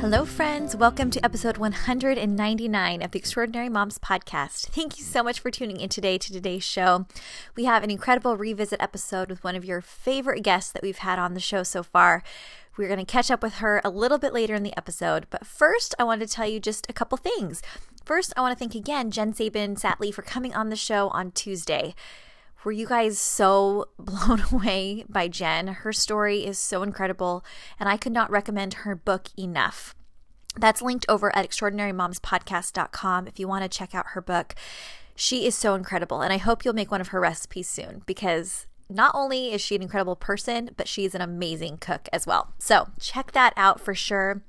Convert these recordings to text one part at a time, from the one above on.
Hello, friends. Welcome to episode 199 of the Extraordinary Moms podcast. Thank you so much for tuning in today to today's show. We have an incredible revisit episode with one of your favorite guests that we've had on the show so far. We're going to catch up with her a little bit later in the episode, but first, I want to tell you just a couple things. First, I want to thank again Jen Sabin Satley for coming on the show on Tuesday. Were you guys so blown away by Jen? Her story is so incredible, and I could not recommend her book enough. That's linked over at extraordinarymomspodcast.com if you want to check out her book. She is so incredible, and I hope you'll make one of her recipes soon because not only is she an incredible person, but she's an amazing cook as well. So check that out for sure.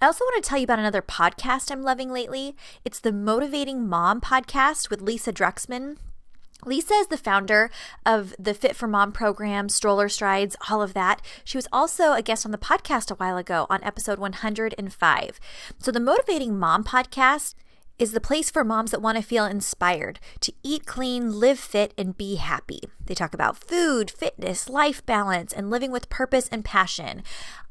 I also want to tell you about another podcast I'm loving lately. It's the Motivating Mom podcast with Lisa Druxman. Lisa is the founder of the Fit for Mom program, Stroller Strides, all of that. She was also a guest on the podcast a while ago on episode 105. So, the Motivating Mom podcast is the place for moms that want to feel inspired to eat clean, live fit, and be happy. They talk about food, fitness, life balance, and living with purpose and passion.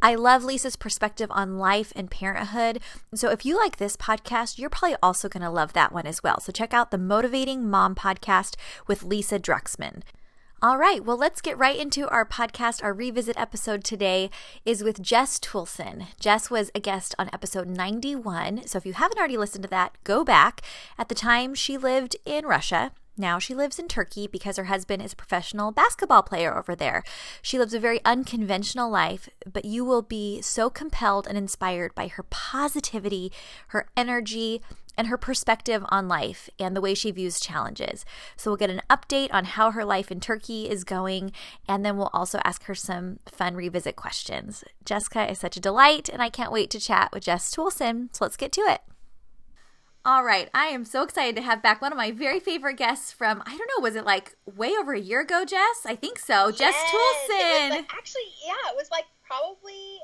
I love Lisa's perspective on life and parenthood. So if you like this podcast, you're probably also going to love that one as well. So check out the Motivating Mom podcast with Lisa Druxman. All right, well, let's get right into our podcast. Our revisit episode today is with Jess Toolson. Jess was a guest on episode 91. So if you haven't already listened to that, go back. At the time, she lived in Russia. Now she lives in Turkey because her husband is a professional basketball player over there. She lives a very unconventional life, but you will be so compelled and inspired by her positivity, her energy, and her perspective on life and the way she views challenges. So we'll get an update on how her life in Turkey is going, and then we'll also ask her some fun revisit questions. Jessica is such a delight, and I can't wait to chat with Jess Toolson. So let's get to it. All right, I am so excited to have back one of my very favorite guests from I don't know, was it like way over a year ago, Jess? I think so. Yes, Jess Toolson. Like, actually, yeah, it was like probably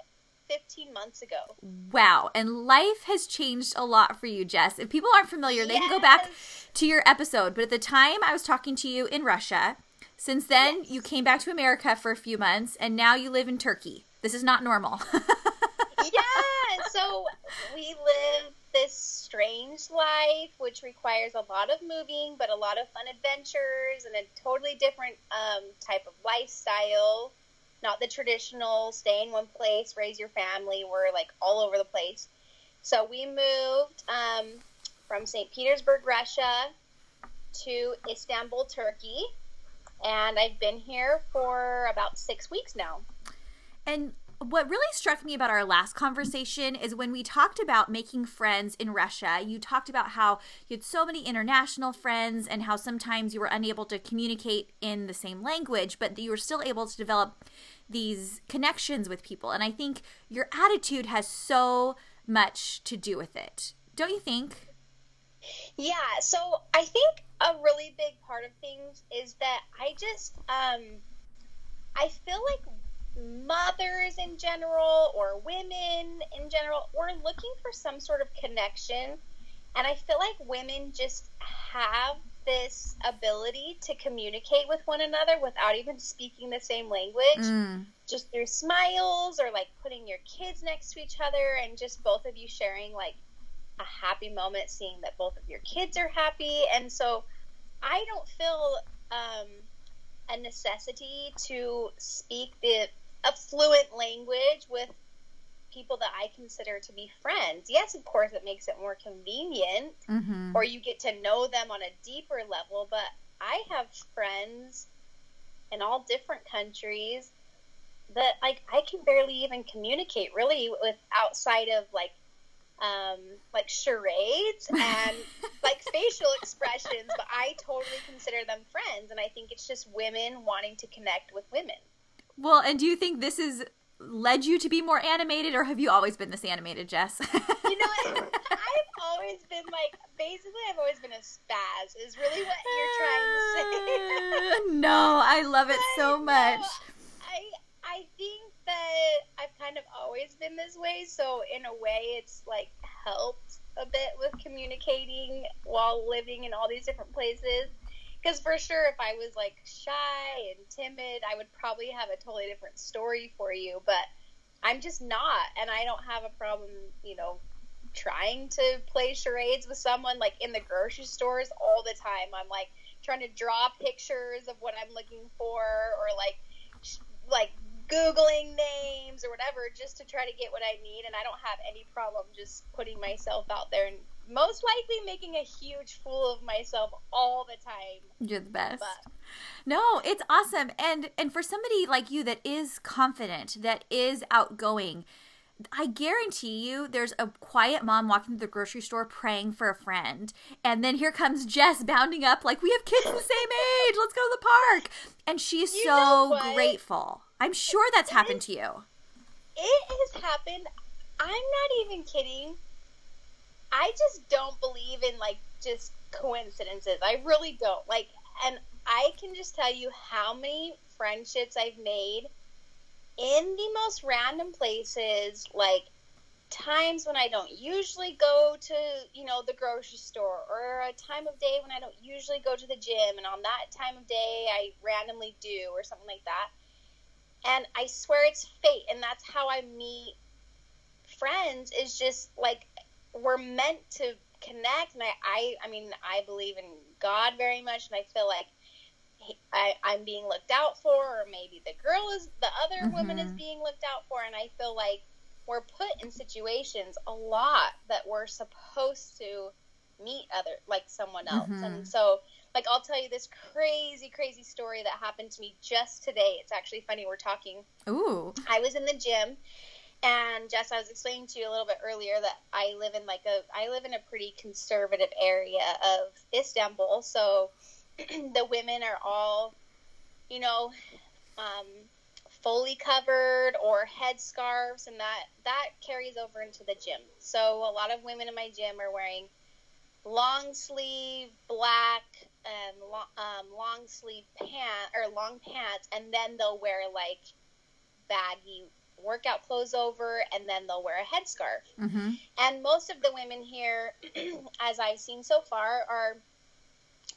15 months ago. Wow, and life has changed a lot for you, Jess. If people aren't familiar, yes. they can go back to your episode. But at the time I was talking to you in Russia. Since then, yes. you came back to America for a few months, and now you live in Turkey. This is not normal. yeah, so we live this strange life, which requires a lot of moving, but a lot of fun adventures and a totally different um, type of lifestyle. Not the traditional stay in one place, raise your family. We're like all over the place. So we moved um, from St. Petersburg, Russia to Istanbul, Turkey. And I've been here for about six weeks now. And what really struck me about our last conversation is when we talked about making friends in Russia. You talked about how you had so many international friends and how sometimes you were unable to communicate in the same language, but you were still able to develop these connections with people. And I think your attitude has so much to do with it. Don't you think? Yeah, so I think a really big part of things is that I just um I feel like mothers in general or women in general, we're looking for some sort of connection. And I feel like women just have this ability to communicate with one another without even speaking the same language, mm. just through smiles or like putting your kids next to each other and just both of you sharing like a happy moment, seeing that both of your kids are happy. And so I don't feel um, a necessity to speak the a fluent language with people that I consider to be friends. Yes, of course, it makes it more convenient, mm-hmm. or you get to know them on a deeper level. But I have friends in all different countries that like I can barely even communicate really with outside of like um, like charades and like facial expressions, but I totally consider them friends, and I think it's just women wanting to connect with women. Well, and do you think this is led you to be more animated, or have you always been this animated, Jess? you know, I've always been like, basically, I've always been a spaz. Is really what you're trying to say. no, I love it so much. No, I I think that I've kind of always been this way, so in a way, it's like helped a bit with communicating while living in all these different places. Because for sure, if I was like shy and timid, I would probably have a totally different story for you. But I'm just not, and I don't have a problem, you know, trying to play charades with someone like in the grocery stores all the time. I'm like trying to draw pictures of what I'm looking for, or like like googling names or whatever just to try to get what I need, and I don't have any problem just putting myself out there and most likely making a huge fool of myself all the time. You're the best. But. No, it's awesome. And and for somebody like you that is confident, that is outgoing, I guarantee you there's a quiet mom walking to the grocery store praying for a friend. And then here comes Jess bounding up like we have kids the same age. Let's go to the park. And she's you so grateful. I'm sure that's it happened is, to you. It has happened. I'm not even kidding I just don't believe in like just coincidences. I really don't. Like, and I can just tell you how many friendships I've made in the most random places, like times when I don't usually go to, you know, the grocery store or a time of day when I don't usually go to the gym and on that time of day I randomly do or something like that. And I swear it's fate and that's how I meet friends is just like we're meant to connect and I, I i mean i believe in god very much and i feel like he, I, i'm being looked out for or maybe the girl is the other mm-hmm. woman is being looked out for and i feel like we're put in situations a lot that we're supposed to meet other like someone else mm-hmm. and so like i'll tell you this crazy crazy story that happened to me just today it's actually funny we're talking ooh i was in the gym and Jess, I was explaining to you a little bit earlier that I live in like a I live in a pretty conservative area of Istanbul, so the women are all, you know, um, fully covered or headscarves, and that that carries over into the gym. So a lot of women in my gym are wearing long sleeve black and long, um, long sleeve pant or long pants, and then they'll wear like baggy workout clothes over, and then they'll wear a headscarf. Mm-hmm. And most of the women here, as I've seen so far, are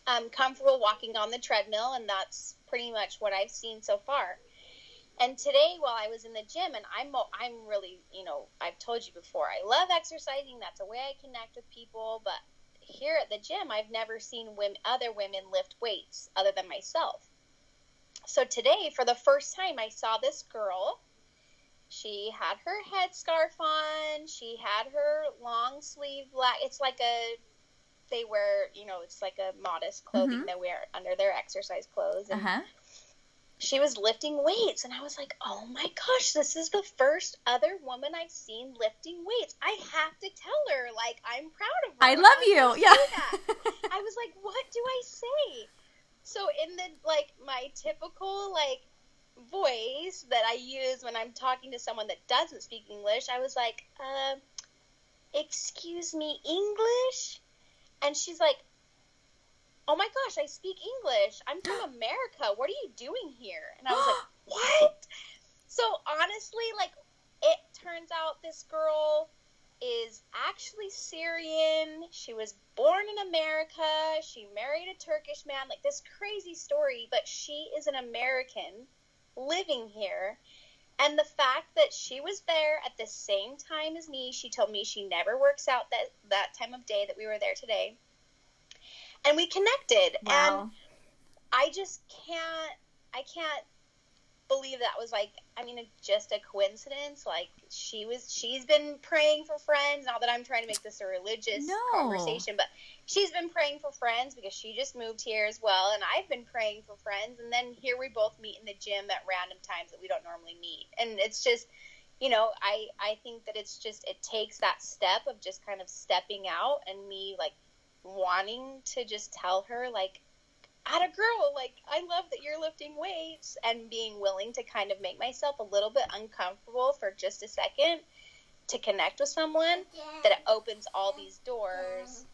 um, comfortable walking on the treadmill, and that's pretty much what I've seen so far. And today, while I was in the gym, and I'm I'm really, you know, I've told you before, I love exercising. That's a way I connect with people. But here at the gym, I've never seen women, other women lift weights other than myself. So today, for the first time, I saw this girl she had her headscarf on. She had her long sleeve black. It's like a they wear, you know, it's like a modest clothing mm-hmm. they wear under their exercise clothes. And uh-huh. She was lifting weights, and I was like, "Oh my gosh, this is the first other woman I've seen lifting weights. I have to tell her, like, I'm proud of her. I love you. Yeah. I was like, "What do I say?" So in the like my typical like voice that I use when I'm talking to someone that doesn't speak English, I was like, uh, "Excuse me, English?" And she's like, "Oh my gosh, I speak English. I'm from America. What are you doing here?" And I was like, "What?" So honestly, like, it turns out this girl is actually Syrian. She was born in America. She married a Turkish man. Like this crazy story, but she is an American living here. And the fact that she was there at the same time as me, she told me she never works out that, that time of day that we were there today. And we connected. Wow. And I just can't, I can't believe that was like I mean just a coincidence. Like she was she's been praying for friends. Not that I'm trying to make this a religious no. conversation, but she's been praying for friends because she just moved here as well and I've been praying for friends and then here we both meet in the gym at random times that we don't normally meet. And it's just you know, I I think that it's just it takes that step of just kind of stepping out and me like wanting to just tell her like at a girl like I I love that you're lifting weights and being willing to kind of make myself a little bit uncomfortable for just a second to connect with someone that it opens all these doors,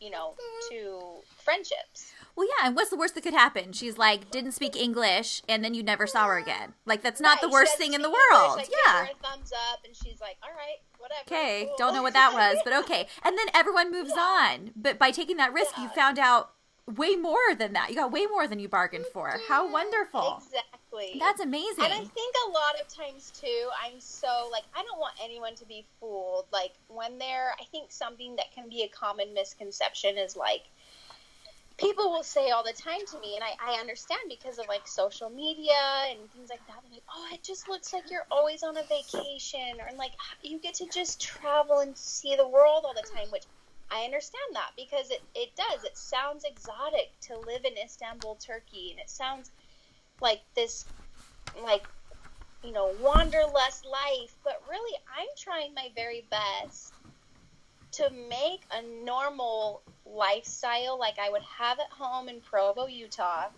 you know, mm-hmm. to friendships. Well, yeah, and what's the worst that could happen? She's like didn't speak English, and then you never saw her again. Like that's not Right, the worst thing in the speak English, world. Yeah. her a thumbs up, and she's like, "All right, whatever." Okay, cool." don't know what that was, but okay. And then everyone moves Yeah. on. But by taking that risk, you found out way more than that. You got way more than you bargained for. How wonderful. Exactly. That's amazing. And I think a lot of times too, I'm so like I don't want anyone to be fooled. Like when they're, I think something that can be a common misconception is like people will say all the time to me, and I, I understand because of like social media and things like that. They're like, "Oh, it just looks like you're always on a vacation," or like you get to just travel and see the world all the time, which. I understand that because it, it does. It sounds exotic to live in Istanbul, Turkey, and it sounds like this like you know wanderlust life. But really i'm trying my very best to make a normal lifestyle like i would have at home in provo utah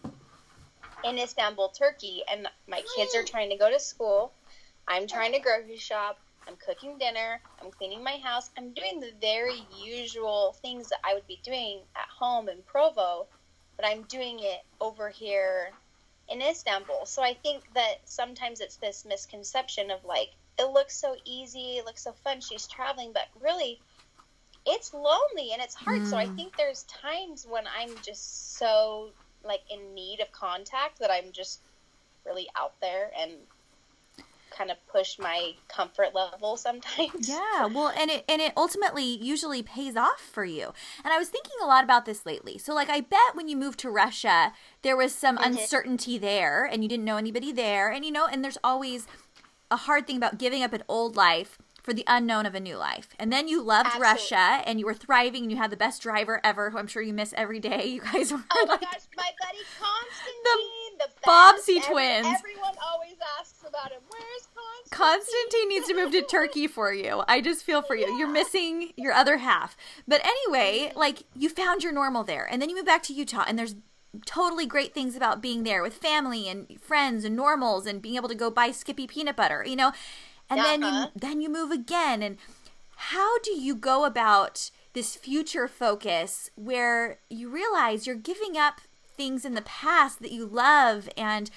in istanbul turkey. And my kids are trying to go to school. I'm trying to grocery shop i'm cooking dinner i'm cleaning my house i'm doing the very usual things that i would be doing at home in provo but i'm doing it over here in Istanbul. So I think that sometimes it's this misconception of like, it looks so easy, it looks so fun, she's traveling, but really, it's lonely and it's hard. So I Mm. think there's times when I'm just so like in need of contact that I'm just really out there and kind of push my comfort level sometimes. Yeah, well, and it and it ultimately usually pays off for you. And I was thinking a lot about this lately. So, like, I bet when you moved to Russia, there was some Mhm. uncertainty there, and you didn't know anybody there, and you know, and there's always a hard thing about giving up an old life for the unknown of a new life. And then you loved Absolutely. Russia, and you were thriving, and you had the best driver ever, who I'm sure you miss every day. You guys were Oh my like, gosh, my buddy Constantine, the, best. Bobbsey Every- twins. Everyone always asks about him. Where's Constantine? Needs to move to Turkey for you. I just feel for you. You're missing your other half. But anyway, like you found your normal there, and then you move back to Utah, and there's totally great things about being there with family and friends and normals and being able to go buy Skippy peanut butter, you know. And then you Uh-huh. then you move again and how do you go about this future focus where you realize you're giving up things in the past that you love and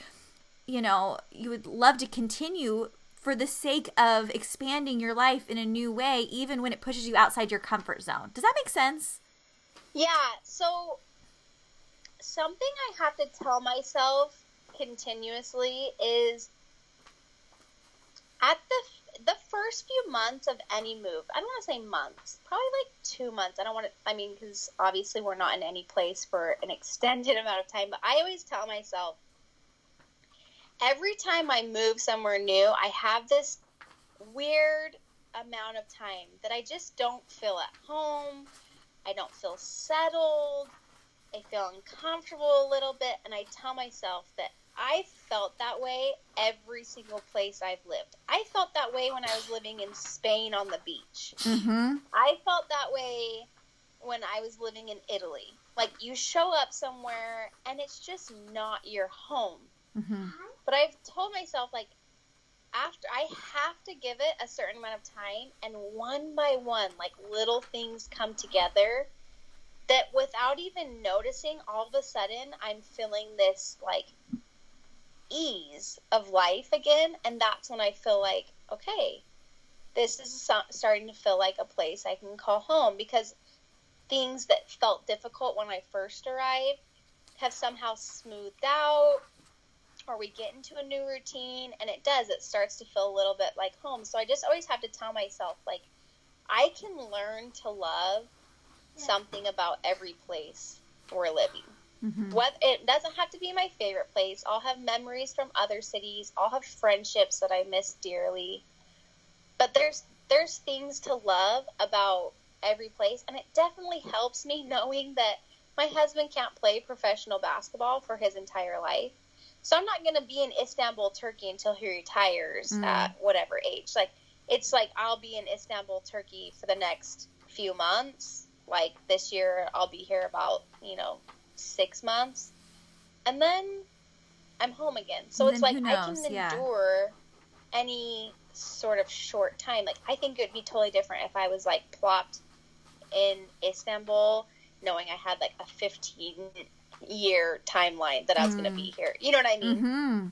you know you would love to continue for the sake of expanding your life in a new way even when it pushes you outside your comfort zone does that make sense Yeah, so something I have to tell myself continuously is at the the first few months of any move. I don't want to say months, probably like two months. I don't want to. I mean, because obviously we're not in any place for an extended amount of time. But I always tell myself every time I move somewhere new, I have this weird amount of time that I just don't feel at home. I don't feel settled. I feel uncomfortable a little bit. And I tell myself that I felt that way every single place I've lived. I felt that way when I was living in Spain on the beach. mm-hmm I felt that way when I was living in Italy. Like you show up somewhere and it's just not your home. mm-hmm But I've told myself like after I have to give it a certain amount of time and one by one like little things come together that without even noticing all of a sudden I'm feeling this like ease of life again and that's when I feel like okay this is starting to feel like a place I can call home because things that felt difficult when I first arrived have somehow smoothed out or we get into a new routine and it does it starts to feel a little bit like home. So i just always have to tell myself like i can learn to love something about every place we're living. Mm-hmm. What it doesn't have to be my favorite place. I'll have memories from other cities. I'll have friendships that i miss dearly. But there's there's things to love about every place and it definitely helps me knowing that my husband can't play professional basketball for his entire life so i'm not going to be in istanbul turkey until he retires Mm. at whatever age like it's like i'll be in istanbul turkey for the next few months like this year i'll be here about you know six months and then I'm home again. So it's like I can knows? Yeah. endure any sort of short time. Like I think it would be totally different if I was like plopped in Istanbul, knowing I had like a 15 year timeline that I was going to Mm. be here. You know what I mean? hmm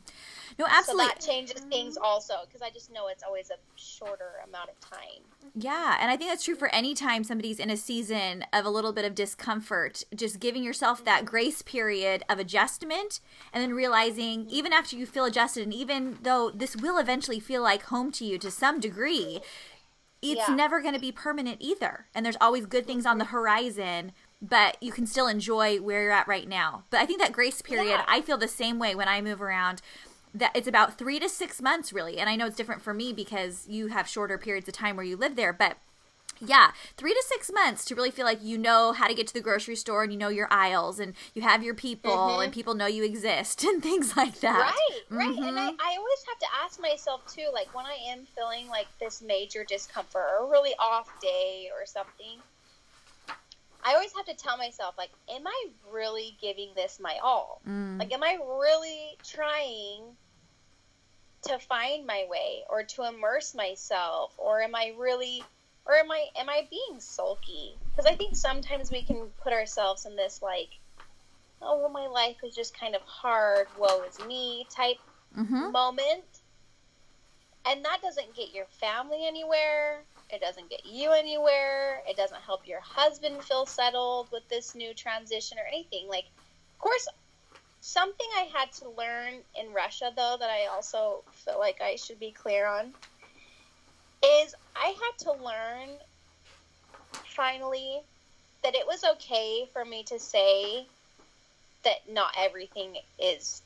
No, absolutely. So that changes things also because I just know it's always a shorter amount of time. Yeah, and I think that's true for any time somebody's in a season of a little bit of discomfort, just giving yourself that grace period of adjustment and then realizing even after you feel adjusted and even though this will eventually feel like home to you to some degree, it's Yeah. never going to be permanent either. And there's always good things on the horizon, but you can still enjoy where you're at right now. But I think that grace period, Yeah. I feel the same way when I move around that it's about three to six months really and i know it's different for me because you have shorter periods of time where you live there but yeah three to six months to really feel like you know how to get to the grocery store and you know your aisles and you have your people Mhm. and people know you exist and things like that Right, right. And I, Mhm. I always have to ask myself too, like when I am feeling like this major discomfort or a really off day or something, I always have to tell myself, like, am I really giving this my all? Mm. Like, am I really trying to find my way or to immerse myself, or am I really, or am I am I being sulky? Because I think sometimes we can put ourselves in this like, oh, well, my life is just kind of hard, woe is me type Mhm. moment, and that doesn't get your family anywhere. It doesn't get you anywhere. It doesn't help your husband feel settled with this new transition or anything. Like, of course, something I had to learn in Russia, though, that I also feel like I should be clear on, is I had to learn finally that it was okay for me to say that not everything is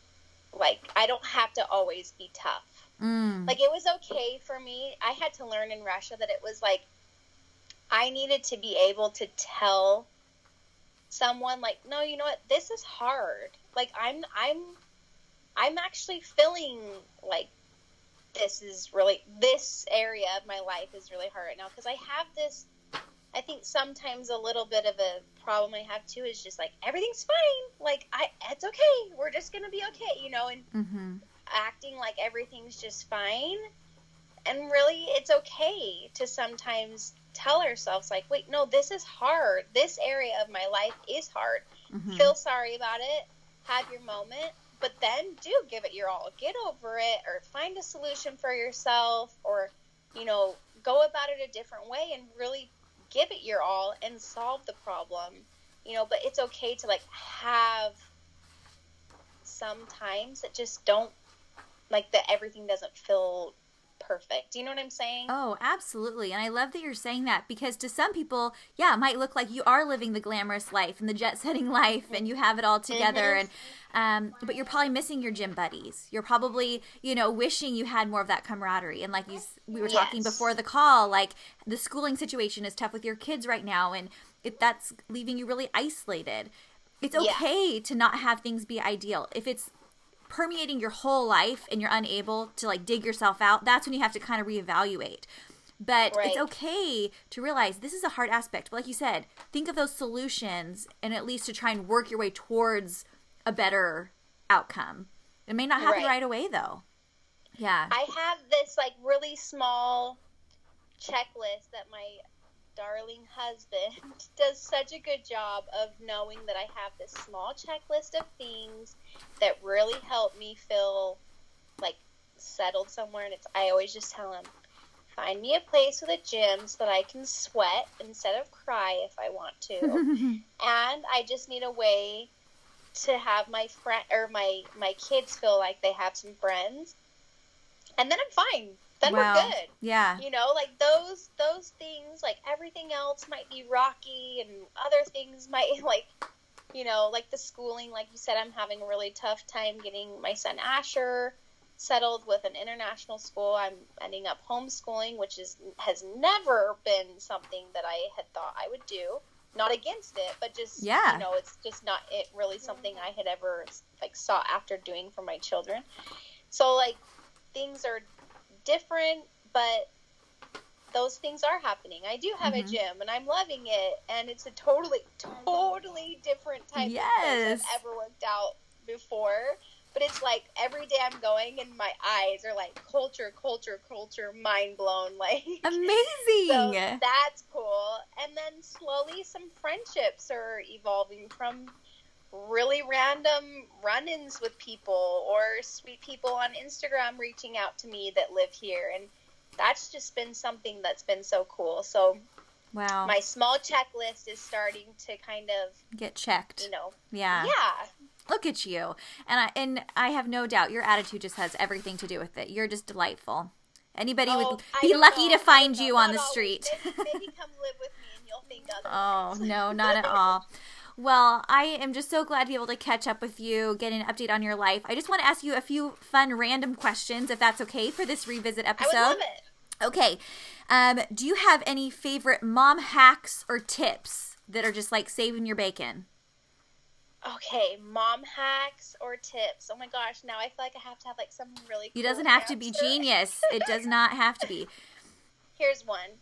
like, I don't have to always be tough. Mm. Like it was okay for me. I had to learn in Russia that it was like I needed to be able to tell someone like, "No, you know what? This is hard. Like I'm I'm I'm actually feeling like this is really this area of my life is really hard right now because I have this I think sometimes a little bit of a problem I have too is just like everything's fine. Like I it's okay. We're just going to be okay, you know, and Mhm. acting like everything's just fine. And really, it's okay to sometimes tell ourselves, like, wait, no, this is hard. This area of my life is hard. Mhm. Feel sorry about it. Have your moment. But then do give it your all. Get over it or find a solution for yourself or, you know, go about it a different way and really give it your all and solve the problem. You know, but it's okay to, like, have sometimes that just don't like that everything doesn't feel perfect. Do you know what I'm saying? Oh, absolutely. And I love that you're saying that because to some people, yeah, it might look like you are living the glamorous life and the jet setting life and you have it all together Mhm. and um but you're probably missing your gym buddies. You're probably, you know, wishing you had more of that camaraderie and like you we were talking Yes. before the call, like the schooling situation is tough with your kids right now and if that's leaving you really isolated. It's Yeah. okay to not have things be ideal. If it's permeating your whole life and you're unable to like dig yourself out, that's when you have to kind of reevaluate. But it's okay to realize this is a hard aspect. But like you said, think of those solutions and at least to try and work your way towards a better outcome. It may not happen Right. right, away though. Yeah. I have this like really small checklist that my darling husband does such a good job of knowing that I have this small checklist of things that really help me feel like settled somewhere. And it's I always just tell him find me a place with a gym so that I can sweat instead of cry if I want to. And I just need a way to have my friend or my my kids feel like they have some friends, and then I'm fine. Then Wow. we're good. yeah. You know, like those those things, like everything else might be rocky, and other things might like, you know, like the schooling. Like you said, I'm having a really tough time getting my son Asher settled with an international school. I'm ending up homeschooling, which is has never been something that I had thought I would do. Not against it, but just Yeah. you know, it's just not it really something I had ever like sought after doing for my children. So like things are different, but those things are happening. I do have a Mhm. gym and I'm loving it and it's a totally totally different type of Yes. place I've ever worked out before. but it's like every day I'm going and my eyes are like culture, culture, culture, mind blown. Like amazing. So that's cool. And then slowly some friendships are evolving from really random run-ins with people or sweet people on Instagram reaching out to me that live here and that's just been something that's been so cool. So wow. My small checklist is starting to kind of get checked. You know. Yeah. Yeah. Look at you. And I and I have no doubt your attitude just has everything to do with it. You're just delightful. Anybody oh, would be lucky know. to find you on the street. Maybe, maybe come live with me and you'll think otherwise. Oh, no, not at all. Well, I am just so glad to be able to catch up with you, get an update on your life. I just want to ask you a few fun random questions, if that's okay for this revisit episode. I would love it. Okay. Um, do you have any favorite mom hacks or tips that are just like saving your bacon? Okay, mom hacks or tips. Oh my gosh, now I feel like I have to have like some really. Cool it doesn't have to be genius. it does not have to be. Here's one.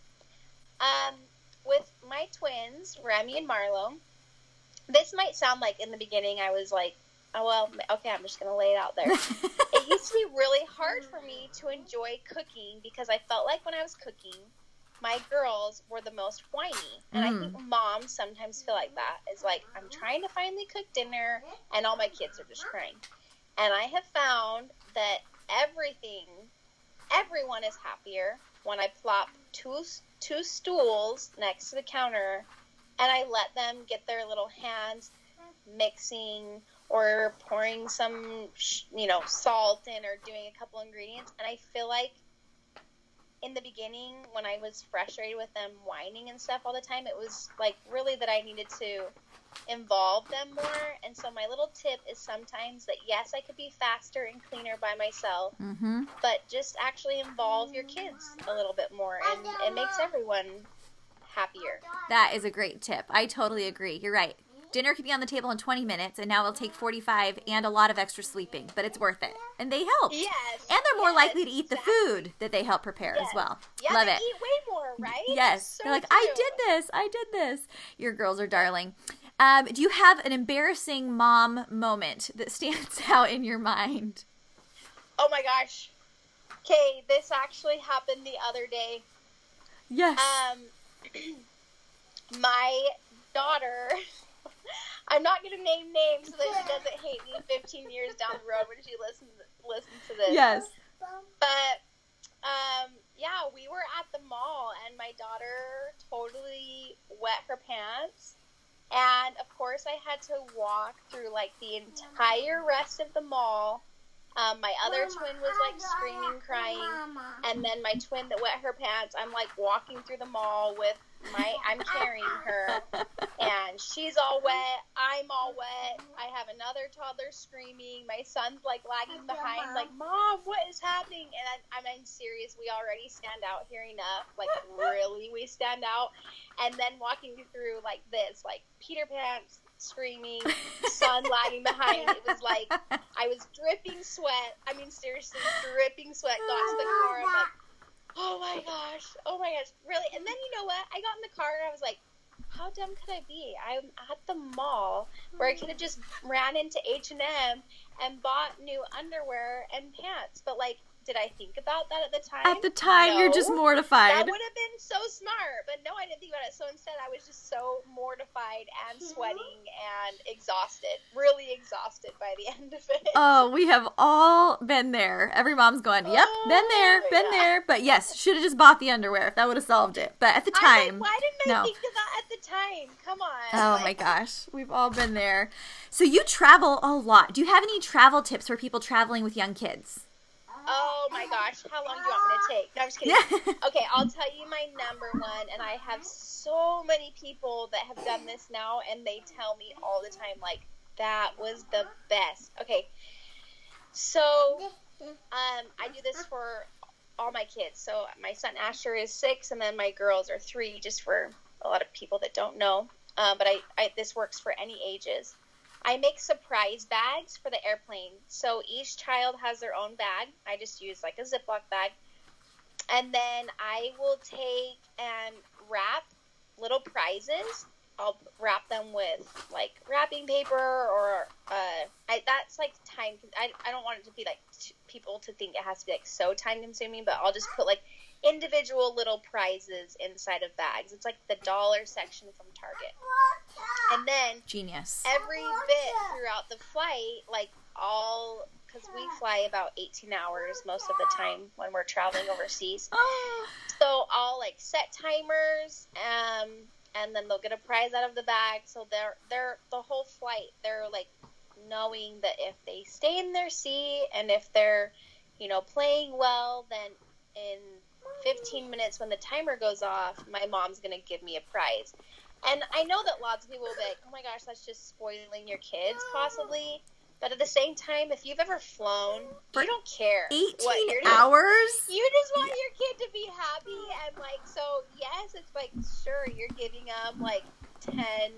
Um, with my twins, Remy and Marlo. This might sound like in the beginning I was like, oh well, okay, I'm just gonna lay it out there. it used to be really hard for me to enjoy cooking because I felt like when I was cooking, my girls were the most whiny. And mm. I think moms sometimes feel like that. It's like, I'm trying to finally cook dinner, and all my kids are just crying. And I have found that everything, everyone is happier when I plop two, two stools next to the counter and I let them get their little hands mixing or pouring some, you know, salt in or doing a couple ingredients. And I feel like in the beginning when I was frustrated with them whining and stuff all the time, it was like really that I needed to involve them more. And so my little tip is sometimes that yes, I could be faster and cleaner by myself, mm-hmm. but just actually involve your kids a little bit more, and it makes everyone happier. That is a great tip. I totally agree. You're right. Dinner could be on the table in 20 minutes and now it'll take 45 and a lot of extra sleeping but it's worth it. And they help yes. And they're more yes, likely to eat exactly. the food that they help prepare yes. as well yeah, love they it. eat way more right? yes. So they're like true. i did this. I did this. Your girls are darling. Um, do you have an embarrassing mom moment that stands out in your mind? Oh my gosh. Okay this actually happened the other day. Yes. Um my daughter I'm not going to name names so that she doesn't hate me 15 years down the road when she listens listens to this. Yes. But um, yeah, we were at the mall and my daughter totally wet her pants. And of course, I had to walk through like the entire rest of the mall. Um, my other twin was like screaming, crying, and then my twin that wet her pants. I'm like walking through the mall with my I'm carrying her and she's all wet, I'm all wet. I have another toddler screaming. My son's like lagging behind like, "Mom, what is happening?" And I, I'm, I'm serious. We already stand out here enough. Like really, we stand out. And then walking through like this, like Peter Pants screaming, son lagging behind. It was like I was dripping sweat. I mean, seriously, dripping sweat. Got to the car. I'm like, oh my gosh, oh my gosh, really? And then you know what? I got in the car and I was like, how dumb could I be? I'm at the mall where I could have just ran into H and M and bought new underwear and pants, but like did I think about that at the time? At the time, no. you're just mortified. That would have been so smart, but no, I didn't think about it. So instead, I was just so mortified and hmm. sweating and exhausted, really exhausted by the end of it. Oh, we have all been there. Every mom's going, "Yep, oh, been there, been yeah. there." But yes, should have just bought the underwear that would have solved it. But at the time, like, why didn't I no. think of that at the time? Come on. Oh like, my gosh, we've all been there. So you travel a lot. Do you have any travel tips for people traveling with young kids? Oh my gosh, how long do you want me to take? No, I'm just kidding. Yeah. okay, I'll tell you my number one, and I have so many people that have done this now, and they tell me all the time, like, that was the best. Okay, so um, I do this for all my kids. So my son Asher is six, and then my girls are three, just for a lot of people that don't know. Um, but I, I this works for any ages. I make surprise bags for the airplane. So each child has their own bag. I just use like a Ziploc bag. And then I will take and wrap little prizes I'll wrap them with like wrapping paper or uh, I, that's like time. I, I don't want it to be like people to think it has to be like so time consuming, but I'll just put like individual little prizes inside of bags. It's like the dollar section from Target. And then Genius. every bit throughout the flight, like all because we fly about 18 hours most of the time when we're traveling overseas. So I'll like set timers, um, and then they'll get a prize out of the bag. So they're they're the whole flight. They're like knowing that if they stay in their seat and if they're, you know, playing well, then in 15 minutes when the timer goes off, my mom's gonna give me a prize. And I know that lots of people will be like, "Oh my gosh, that's just spoiling your kids, possibly." But at the same time, if you've ever flown, For you don't care. what 18 you're- hours? you just want your kid to be happy and like so yes it's like sure you're giving them like ten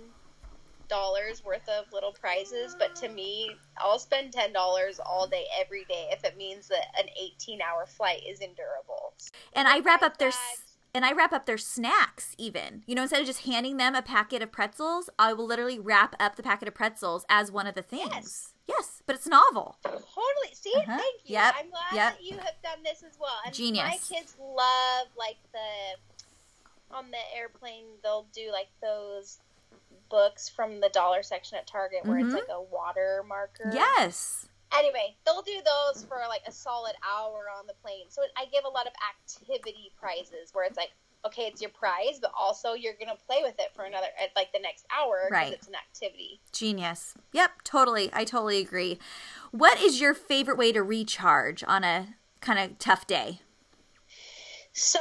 dollars worth of little prizes but to me i'll spend ten dollars all day every day if it means that an 18 hour flight is endurable And I wrap up their and I wrap up their snacks even. You know, instead of just handing them a packet of pretzels, I will literally wrap up the packet of pretzels as one of the things. Yes. Yes, but it's novel. totally see Uh-huh. thank you Yep. i'm glad Yep. that you have done this as well and Genius. my kids love like the on the airplane they'll do like those books from the dollar section at target where Mhm. it's like a water marker Yes. anyway, they'll do those for like a solid hour on the plane. So I give a lot of activity prizes where it's like, okay, it's your prize, but also you're gonna play with it for another at like the next hour because Right. it's an activity. Genius. Yep, totally. I totally agree. What is your favorite way to recharge on a kind of tough day? So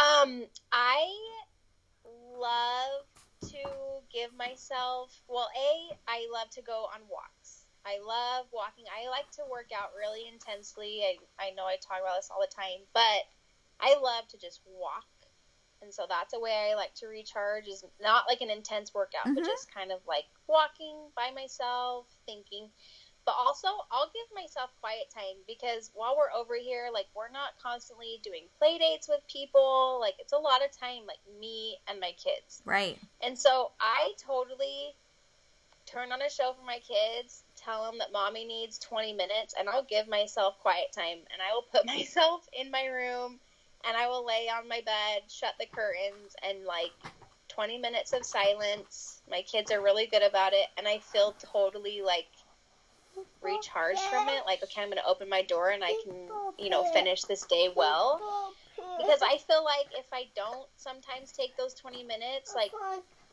um, I love to give myself well, a I love to go on walks. I love walking. I like to work out really intensely. I, I know I talk about this all the time, but I love to just walk. And so that's a way I like to recharge is not like an intense workout, but Mhm. just kind of like walking by myself, thinking. But also, I'll give myself quiet time because while we're over here, like we're not constantly doing play dates with people. Like it's a lot of time, like me and my kids. Right. And so I totally turn on a show for my kids, tell them that mommy needs 20 minutes, and I'll give myself quiet time. And I will put myself in my room and I will lay on my bed, shut the curtains, and like 20 minutes of silence. My kids are really good about it, and I feel totally like recharged from it. Like, okay, I'm going to open my door and I can, you know, finish this day well because I feel like if I don't sometimes take those 20 minutes, like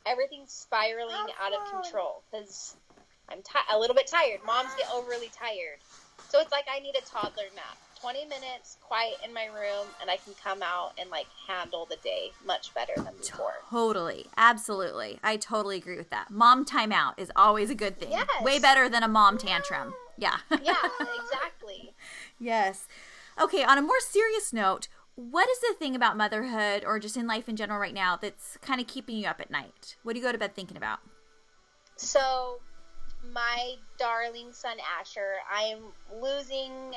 everything's spiraling out of control because I'm ti- a little bit tired. Moms get overly tired. So it's like I need a toddler nap. 20 minutes quiet in my room and I can come out and like handle the day much better than before. Totally. Absolutely. I totally agree with that. Mom timeout is always a good thing. Yes. Way better than a mom tantrum. Yeah. Yeah, exactly. yes. Okay, on a more serious note, what is the thing about motherhood or just in life in general right now that's kind of keeping you up at night? What do you go to bed thinking about? So, my darling son Asher, I am losing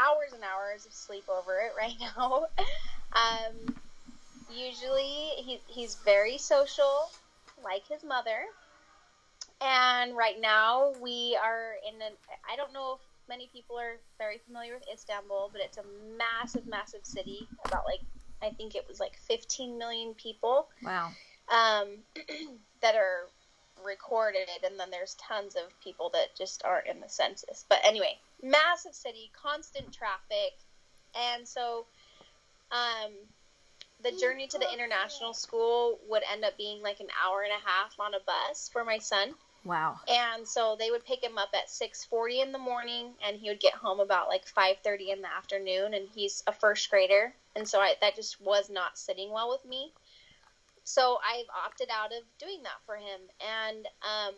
hours and hours of sleep over it right now. um, usually, he, he's very social, like his mother. And right now, we are in an. I don't know if many people are very familiar with Istanbul, but it's a massive, massive city. About like, I think it was like 15 million people Wow. um, that are recorded, and then there's tons of people that just aren't in the census. But anyway, massive city, constant traffic, and so um, the journey to the international school would end up being like an hour and a half on a bus for my son. Wow. And so they would pick him up at 6:40 in the morning and he would get home about like 5:30 in the afternoon and he's a first grader and so I that just was not sitting well with me. So I've opted out of doing that for him. And um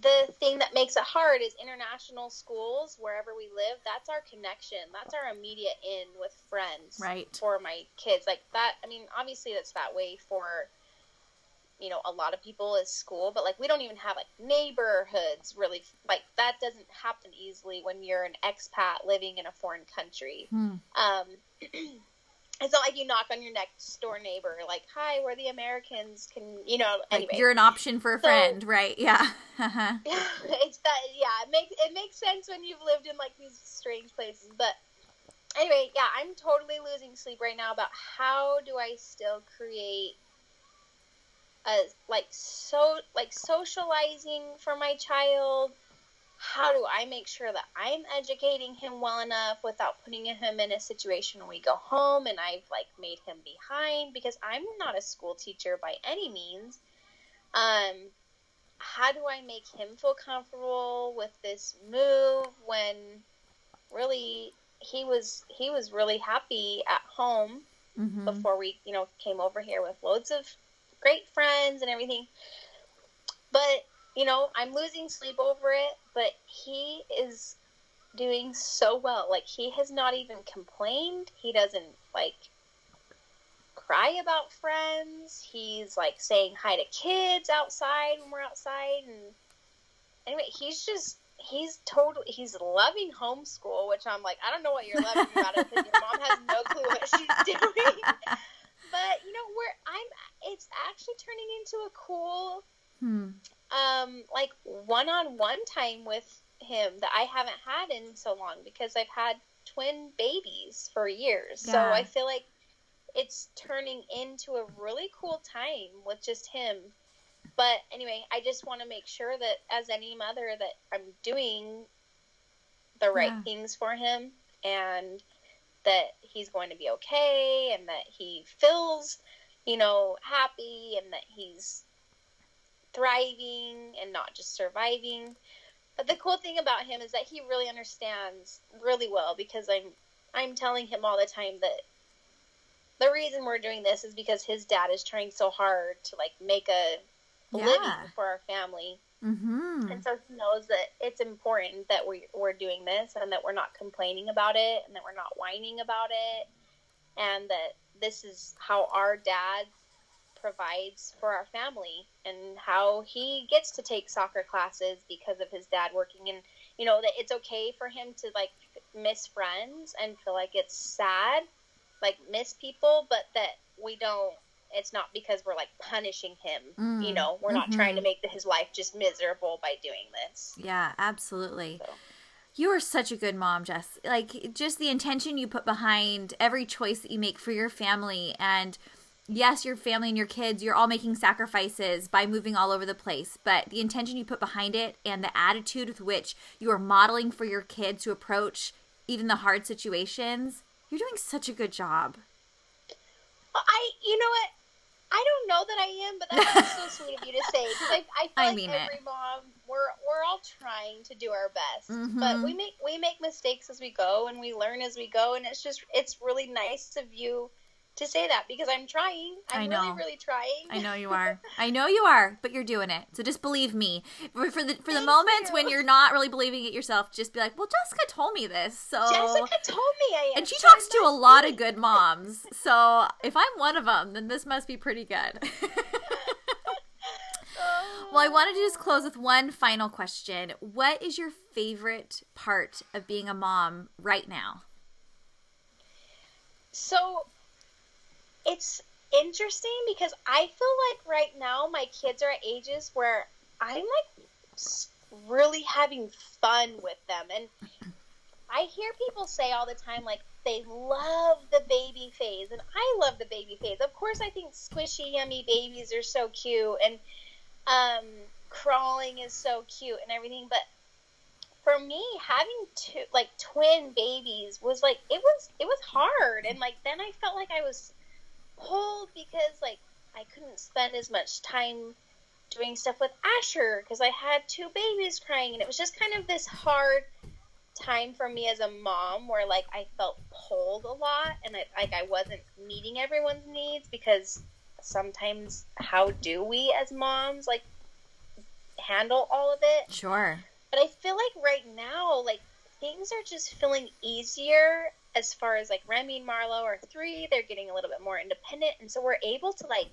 the thing that makes it hard is international schools wherever we live that's our connection. That's our immediate in with friends Right. for my kids. Like that i mean obviously that's that way for you know a lot of people is school but like we don't even have like neighborhoods really. Like that doesn't happen easily when you're an expat living in a foreign country. Hmm. um, it's not like you knock on your next door neighbor like hi we're the americans. Can you know anyway. like you're an option for a so, friend right? Yeah yeah. It's that yeah it makes it makes sense when you've lived in like these strange places but anyway yeah i'm totally losing sleep right now about how do i still create a like so like socializing for my child how do I make sure that I'm educating him well enough without putting him in a situation where we go home and I've like made him behind because I'm not a school teacher by any means. Um, how do I make him feel comfortable with this move when really he was he was really happy at home mm-hmm. before we you know came over here with loads of great friends and everything. But you know, I'm losing sleep over it, but he is doing so well. Like he has not even complained. He doesn't like cry about friends. He's like saying hi to kids outside when we're outside and anyway, he's just he's totally he's loving homeschool, which I'm like, I don't know what you're loving about it because your mom has no clue what she's doing. but you know, we're I'm it's actually turning into a cool hmm um, like one-on-one time with him that I haven't had in so long because I've had twin babies for years. Yeah. So I feel like it's turning into a really cool time with just him. But anyway, I just want to make sure that as any mother that I'm doing the right yeah. things for him and that he's going to be okay and that he feels, you know, happy and that he's thriving and not just surviving. But the cool thing about him is that he really understands really well because I'm I'm telling him all the time that the reason we're doing this is because his dad is trying so hard to like make a yeah. living for our family. Mm-hmm. And so he knows that it's important that we, we're doing this and that we're not complaining about it and that we're not whining about it and that this is how our dad provides for our family and how he gets to take soccer classes because of his dad working and you know that it's okay for him to like miss friends and feel like it's sad like miss people but that we don't it's not because we're like punishing him mm. you know we're not mm-hmm. trying to make his life just miserable by doing this yeah absolutely so. You are such a good mom, Jess. Like, just the intention you put behind every choice that you make for your family and yes, your family and your kids, you're all making sacrifices by moving all over the place, but the intention you put behind it and the attitude with which you are modeling for your kids to approach even the hard situations, you're doing such a good job. I, you know what? I don't know that I am, but that's so sweet of you to say. Because I, I feel I like every it. mom, we're we're all trying to do our best, mm-hmm. but we make we make mistakes as we go, and we learn as we go, and it's just it's really nice of you to say that because I'm trying. I'm I know. really, really trying. I know you are. I know you are, but you're doing it. So just believe me. For, for the for the moments you. when you're not really believing it yourself, just be like, "Well, Jessica told me this." So Jessica told me I am. And she talks to a lot of good moms. So if I'm one of them, then this must be pretty good. well, I wanted to just oh. close with one final question. What is your favorite part of being a mom right now? So it's interesting because I feel like right now my kids are at ages where I'm like really having fun with them. And I hear people say all the time, like, they love the baby phase. And I love the baby phase. Of course, I think squishy, yummy babies are so cute. And um, crawling is so cute and everything. But for me, having two, like, twin babies was like, it was, it was hard. And, like, then I felt like I was pulled because like I couldn't spend as much time doing stuff with Asher because I had two babies crying and it was just kind of this hard time for me as a mom where like I felt pulled a lot and I, like I wasn't meeting everyone's needs because sometimes how do we as moms like handle all of it? Sure. But I feel like right now like things are just feeling easier as far as like Remy and Marlo are three, they're getting a little bit more independent, and so we're able to like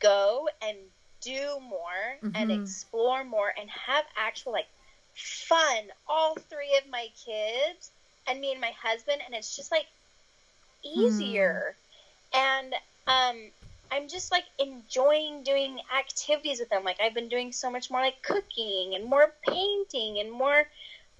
go and do more mm-hmm. and explore more and have actual like fun. All three of my kids and me and my husband, and it's just like easier. Mm. and um, I'm just like enjoying doing activities with them. Like I've been doing so much more like cooking and more painting and more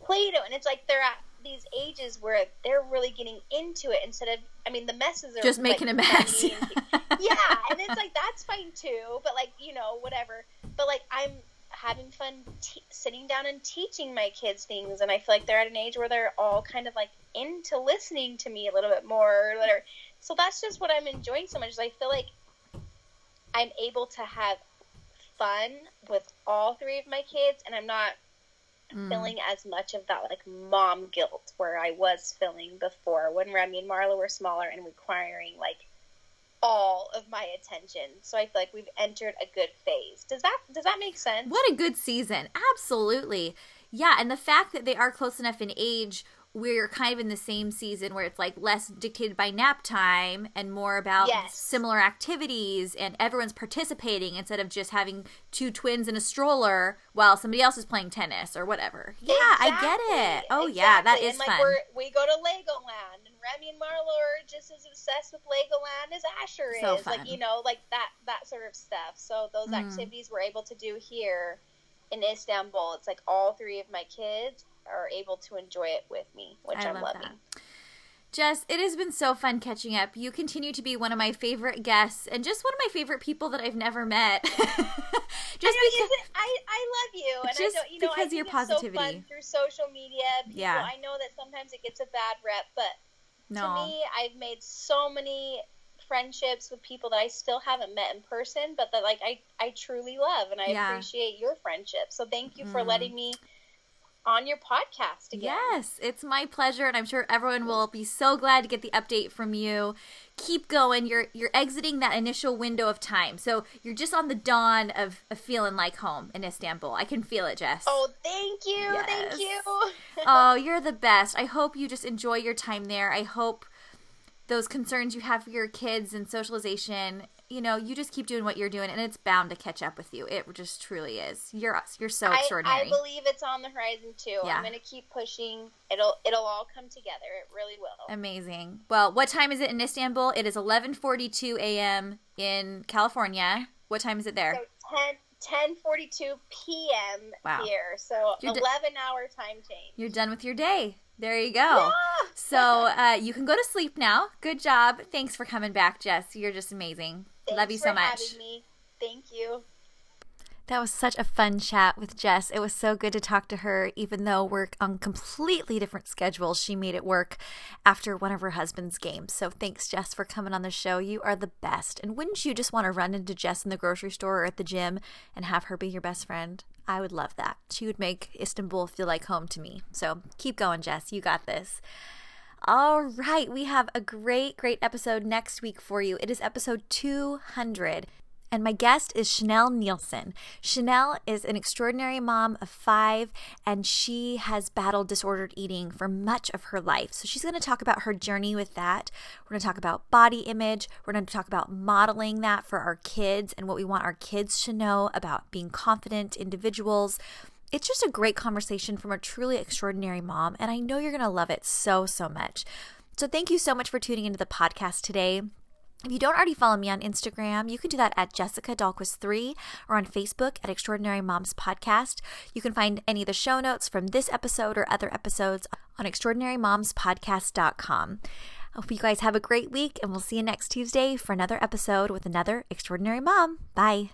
Play-Doh, and it's like they're at these ages where they're really getting into it instead of I mean the messes are just making like, a mess. yeah, and it's like that's fine too, but like you know whatever. But like I'm having fun te- sitting down and teaching my kids things, and I feel like they're at an age where they're all kind of like into listening to me a little bit more. Or, whatever. so that's just what I'm enjoying so much. Is I feel like I'm able to have fun with all three of my kids, and I'm not mm. feeling as much of that like mom guilt where I was feeling before when Remy and Marla were smaller and requiring like all of my attention. So I feel like we've entered a good phase. Does that does that make sense? What a good season. Absolutely. Yeah, and the fact that they are close enough in age we're kind of in the same season where it's like less dictated by nap time and more about yes. similar activities and everyone's participating instead of just having two twins in a stroller while somebody else is playing tennis or whatever. Yeah, exactly. I get it. Oh exactly. yeah, that is and, like, fun. we go to Legoland and Remy and Marlo are just as obsessed with Legoland as Asher so is. Fun. Like, you know, like that that sort of stuff. So those mm. activities we're able to do here in Istanbul, it's like all three of my kids are able to enjoy it with me, which I am loving. That. Jess, it has been so fun catching up. You continue to be one of my favorite guests and just one of my favorite people that I've never met. just I because I, I love you, and just I don't, you know, because I your positivity so fun through social media. People, yeah, I know that sometimes it gets a bad rep, but no. to me, I've made so many friendships with people that I still haven't met in person, but that like I I truly love, and I yeah. appreciate your friendship. So thank you for mm. letting me on your podcast again. Yes, it's my pleasure and I'm sure everyone will be so glad to get the update from you. Keep going. You're you're exiting that initial window of time. So you're just on the dawn of, of feeling like home in Istanbul. I can feel it, Jess. Oh, thank you. Yes. Thank you. oh, you're the best. I hope you just enjoy your time there. I hope those concerns you have for your kids and socialization you know, you just keep doing what you're doing, and it's bound to catch up with you. It just truly is. You're us. You're so extraordinary. I, I believe it's on the horizon too. Yeah. I'm going to keep pushing. It'll it'll all come together. It really will. Amazing. Well, what time is it in Istanbul? It is 11:42 a.m. in California. What time is it there? So 10 10:42 p.m. Wow. here. So you're 11 hour time change. You're done with your day. There you go. Yeah. so uh, you can go to sleep now. Good job. Thanks for coming back, Jess. You're just amazing. Thanks Love you so much. Thank you. That was such a fun chat with Jess. It was so good to talk to her, even though we're on completely different schedules. She made it work after one of her husband's games. So thanks, Jess, for coming on the show. You are the best. And wouldn't you just want to run into Jess in the grocery store or at the gym and have her be your best friend? I would love that. She would make Istanbul feel like home to me. So keep going, Jess. You got this. All right, we have a great, great episode next week for you. It is episode 200. And my guest is Chanel Nielsen. Chanel is an extraordinary mom of five, and she has battled disordered eating for much of her life. So she's going to talk about her journey with that. We're going to talk about body image. We're going to talk about modeling that for our kids and what we want our kids to know about being confident individuals. It's just a great conversation from a truly extraordinary mom, and I know you're going to love it so, so much. So, thank you so much for tuning into the podcast today. If you don't already follow me on Instagram, you can do that at Jessica Dahlquist3 or on Facebook at Extraordinary Moms Podcast. You can find any of the show notes from this episode or other episodes on extraordinarymomspodcast.com. I hope you guys have a great week, and we'll see you next Tuesday for another episode with another extraordinary mom. Bye.